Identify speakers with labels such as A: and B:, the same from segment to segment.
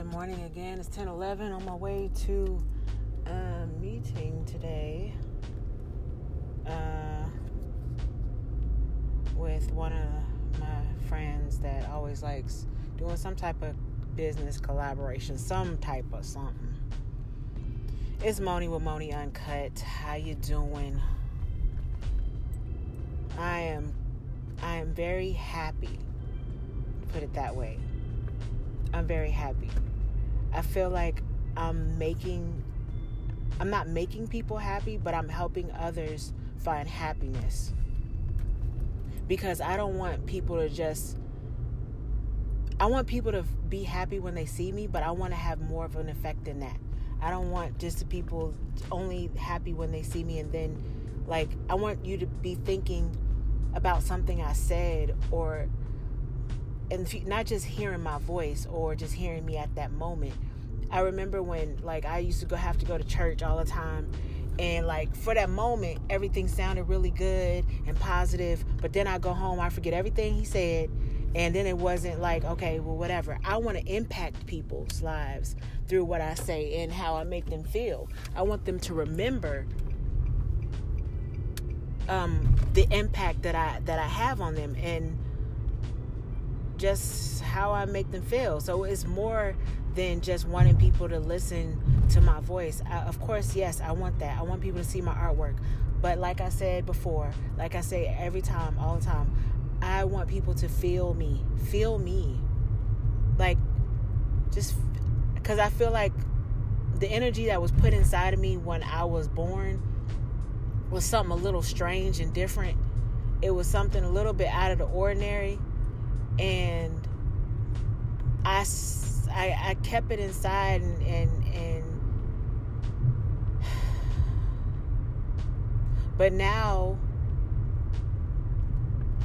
A: Good morning again. It's 10:11 on my way to a meeting today uh, with one of my friends that always likes doing some type of business collaboration, some type of something. It's Moni with Moni Uncut. How you doing? I am I am very happy. Put it that way. I'm very happy. I feel like I'm making I'm not making people happy, but I'm helping others find happiness. Because I don't want people to just I want people to be happy when they see me, but I want to have more of an effect than that. I don't want just people only happy when they see me and then like I want you to be thinking about something I said or and not just hearing my voice or just hearing me at that moment. I remember when like I used to go have to go to church all the time and like for that moment everything sounded really good and positive, but then I go home I forget everything he said and then it wasn't like okay, well whatever. I want to impact people's lives through what I say and how I make them feel. I want them to remember um, the impact that I that I have on them and just how I make them feel. So it's more than just wanting people to listen to my voice. I, of course, yes, I want that. I want people to see my artwork. But like I said before, like I say every time, all the time, I want people to feel me, feel me. Like, just because I feel like the energy that was put inside of me when I was born was something a little strange and different. It was something a little bit out of the ordinary and I, I, I kept it inside and, and, and but now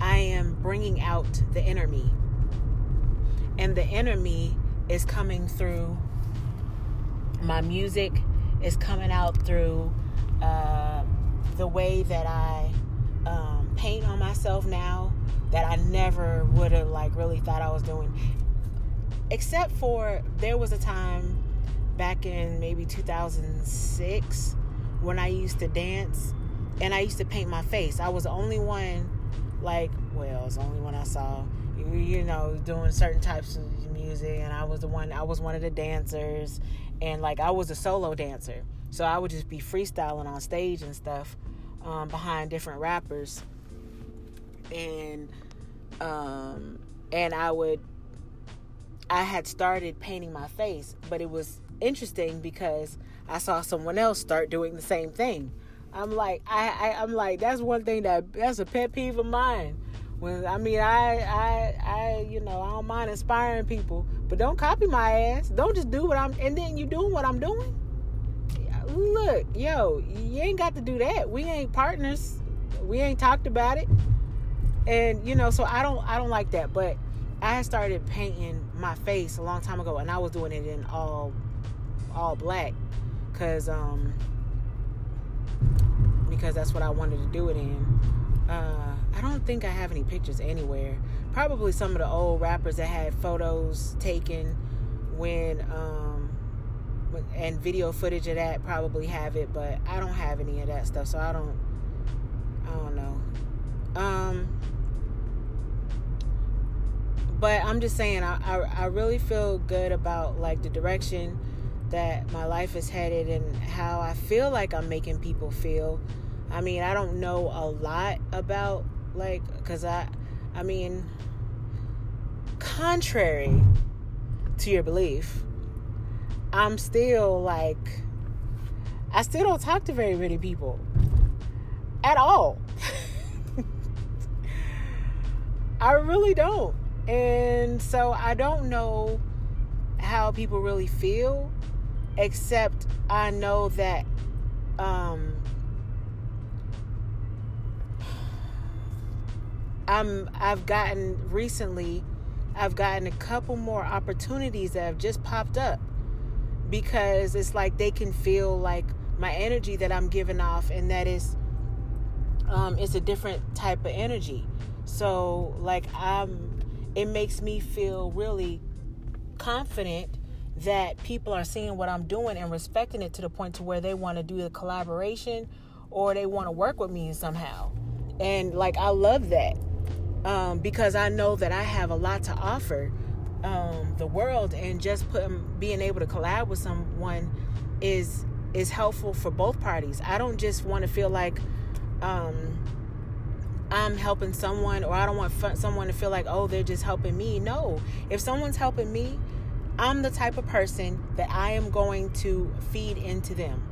A: I am bringing out the inner me and the inner me is coming through my music is coming out through uh, the way that I paint on myself now that I never would have like really thought I was doing. Except for there was a time back in maybe 2006 when I used to dance and I used to paint my face. I was the only one like well, it was the only one I saw you know doing certain types of music and I was the one I was one of the dancers and like I was a solo dancer. So I would just be freestyling on stage and stuff um, behind different rappers and um, and I would I had started painting my face, but it was interesting because I saw someone else start doing the same thing. I'm like I, I am like that's one thing that that's a pet peeve of mine. When I mean I I I you know I don't mind inspiring people, but don't copy my ass. Don't just do what I'm and then you doing what I'm doing. Look, yo, you ain't got to do that. We ain't partners. We ain't talked about it and you know so i don't i don't like that but i started painting my face a long time ago and i was doing it in all all black because um because that's what i wanted to do it in. Uh i don't think i have any pictures anywhere. Probably some of the old rappers that had photos taken when um and video footage of that probably have it but i don't have any of that stuff so i don't i don't know um but I'm just saying, I, I, I really feel good about like the direction that my life is headed and how I feel like I'm making people feel. I mean, I don't know a lot about like cuz I I mean contrary to your belief, I'm still like I still don't talk to very many people at all. I really don't. And so I don't know how people really feel, except I know that um, I'm I've gotten recently I've gotten a couple more opportunities that have just popped up because it's like they can feel like my energy that I'm giving off and that is um it's a different type of energy. So like I'm it makes me feel really confident that people are seeing what I'm doing and respecting it to the point to where they want to do the collaboration or they want to work with me somehow. And like I love that um, because I know that I have a lot to offer um, the world, and just putting being able to collab with someone is is helpful for both parties. I don't just want to feel like um, I'm helping someone, or I don't want someone to feel like oh they're just helping me. No, if someone's helping me, I'm the type of person that I am going to feed into them.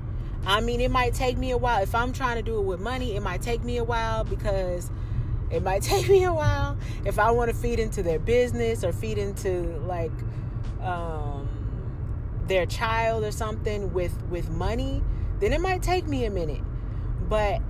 A: I mean, it might take me a while. If I'm trying to do it with money, it might take me a while because it might take me a while. If I want to feed into their business or feed into like um, their child or something with with money, then it might take me a minute. But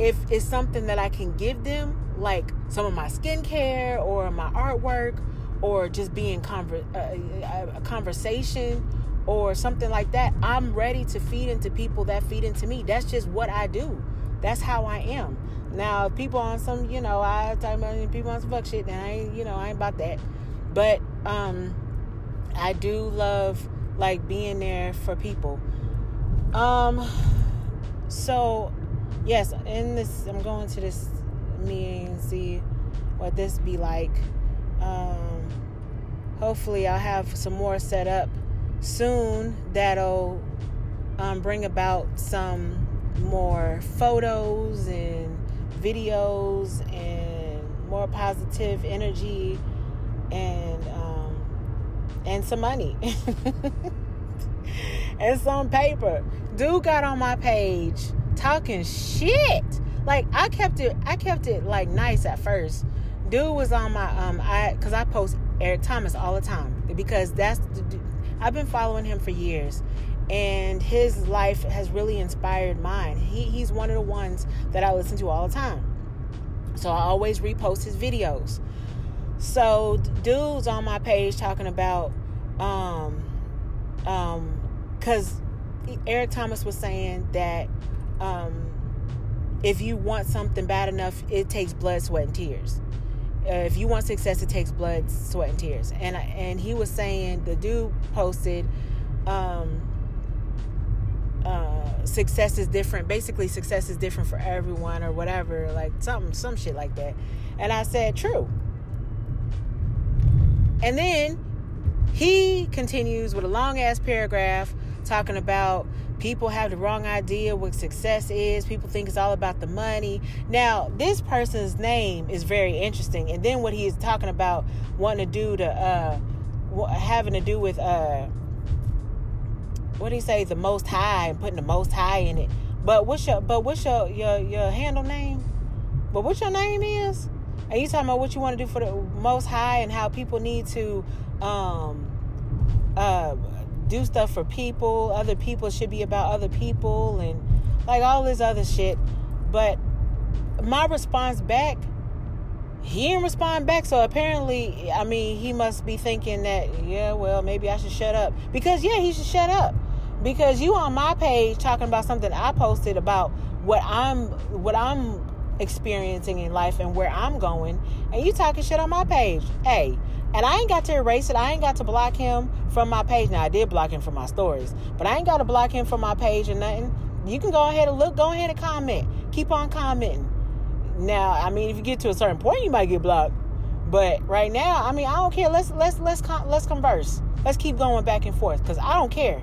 A: if it's something that I can give them, like some of my skincare or my artwork or just being conver- uh, a conversation or something like that, I'm ready to feed into people that feed into me. That's just what I do. That's how I am. Now, people on some, you know, I talk about people on some fuck shit, and I ain't, you know, I ain't about that. But um, I do love like being there for people. Um, so yes, in this, I'm going to this meeting see what this be like. Um, hopefully, I'll have some more set up soon that'll um, bring about some more photos and videos and more positive energy and um, and some money and some paper. Dude got on my page talking shit. Like I kept it, I kept it like nice at first. Dude was on my um, I because I post Eric Thomas all the time because that's the, I've been following him for years, and his life has really inspired mine. He, he's one of the ones that I listen to all the time. So I always repost his videos. So dudes on my page talking about um um cuz Eric Thomas was saying that um if you want something bad enough, it takes blood, sweat and tears uh, if you want success, it takes blood, sweat, and tears. And and he was saying the dude posted, um, uh, success is different. Basically, success is different for everyone, or whatever, like something, some shit like that. And I said, true. And then he continues with a long ass paragraph talking about people have the wrong idea what success is. People think it's all about the money. Now, this person's name is very interesting. And then what he is talking about wanting to do to uh having to do with uh what do you say the most high and putting the most high in it. But what's your but what's your your your handle name? But what your name is? Are you talking about what you want to do for the most high and how people need to um uh do stuff for people. Other people should be about other people and like all this other shit. But my response back, he didn't respond back. So apparently, I mean, he must be thinking that, yeah, well, maybe I should shut up. Because, yeah, he should shut up. Because you on my page talking about something I posted about what I'm what I'm experiencing in life and where I'm going, and you talking shit on my page. Hey, and I ain't got to erase it. I ain't got to block him from my page. Now I did block him from my stories, but I ain't got to block him from my page or nothing. You can go ahead and look, go ahead and comment. Keep on commenting. Now, I mean, if you get to a certain point, you might get blocked. But right now, I mean, I don't care. Let's let's let's let's converse. Let's keep going back and forth because I don't care.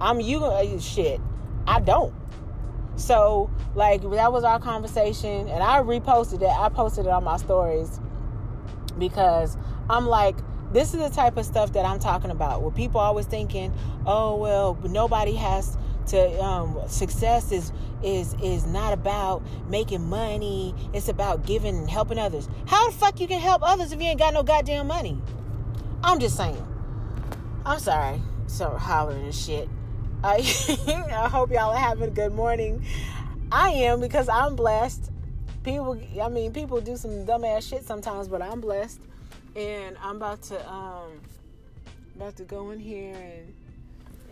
A: I'm you uh, shit. I don't. So like that was our conversation, and I reposted it. I posted it on my stories because I'm like, this is the type of stuff that I'm talking about. Where people always thinking, oh well, nobody has to um, success is is is not about making money. It's about giving and helping others. How the fuck you can help others if you ain't got no goddamn money? I'm just saying. I'm sorry, so hollering and shit. I I hope y'all are having a good morning. I am because I'm blessed. People, I mean, people do some dumbass shit sometimes, but I'm blessed and I'm about to um about to go in here and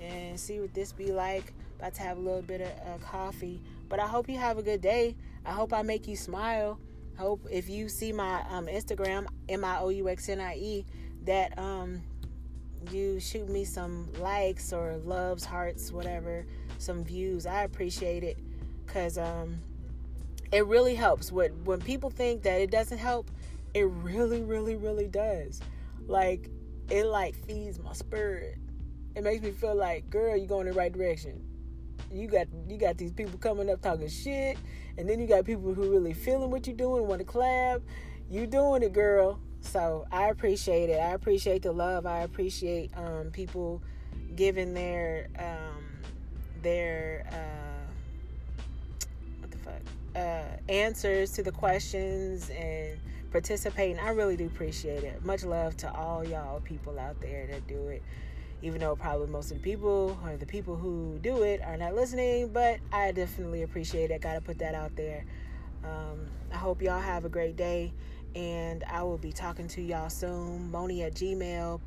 A: and see what this be like. About to have a little bit of uh, coffee, but I hope you have a good day. I hope I make you smile. Hope if you see my um, Instagram M I O U X N I E that um you shoot me some likes or loves, hearts, whatever, some views. I appreciate it because um, it really helps. When when people think that it doesn't help, it really, really, really does. Like it like feeds my spirit. It makes me feel like, girl, you're going in the right direction. You got you got these people coming up talking shit, and then you got people who really feeling what you're doing, want to clap. You doing it, girl. So I appreciate it. I appreciate the love. I appreciate um, people giving their um, their uh, what the fuck uh, answers to the questions and participating. I really do appreciate it. Much love to all y'all people out there that do it. Even though probably most of the people or the people who do it are not listening, but I definitely appreciate it. Got to put that out there. Um, I hope y'all have a great day and I will be talking to y'all soon. Moni at Gmail.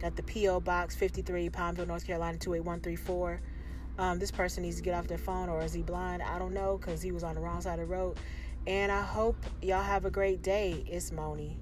A: Got the P.O. Box 53, Pineville, North Carolina 28134. Um, this person needs to get off their phone, or is he blind? I don't know because he was on the wrong side of the road. And I hope y'all have a great day. It's Moni.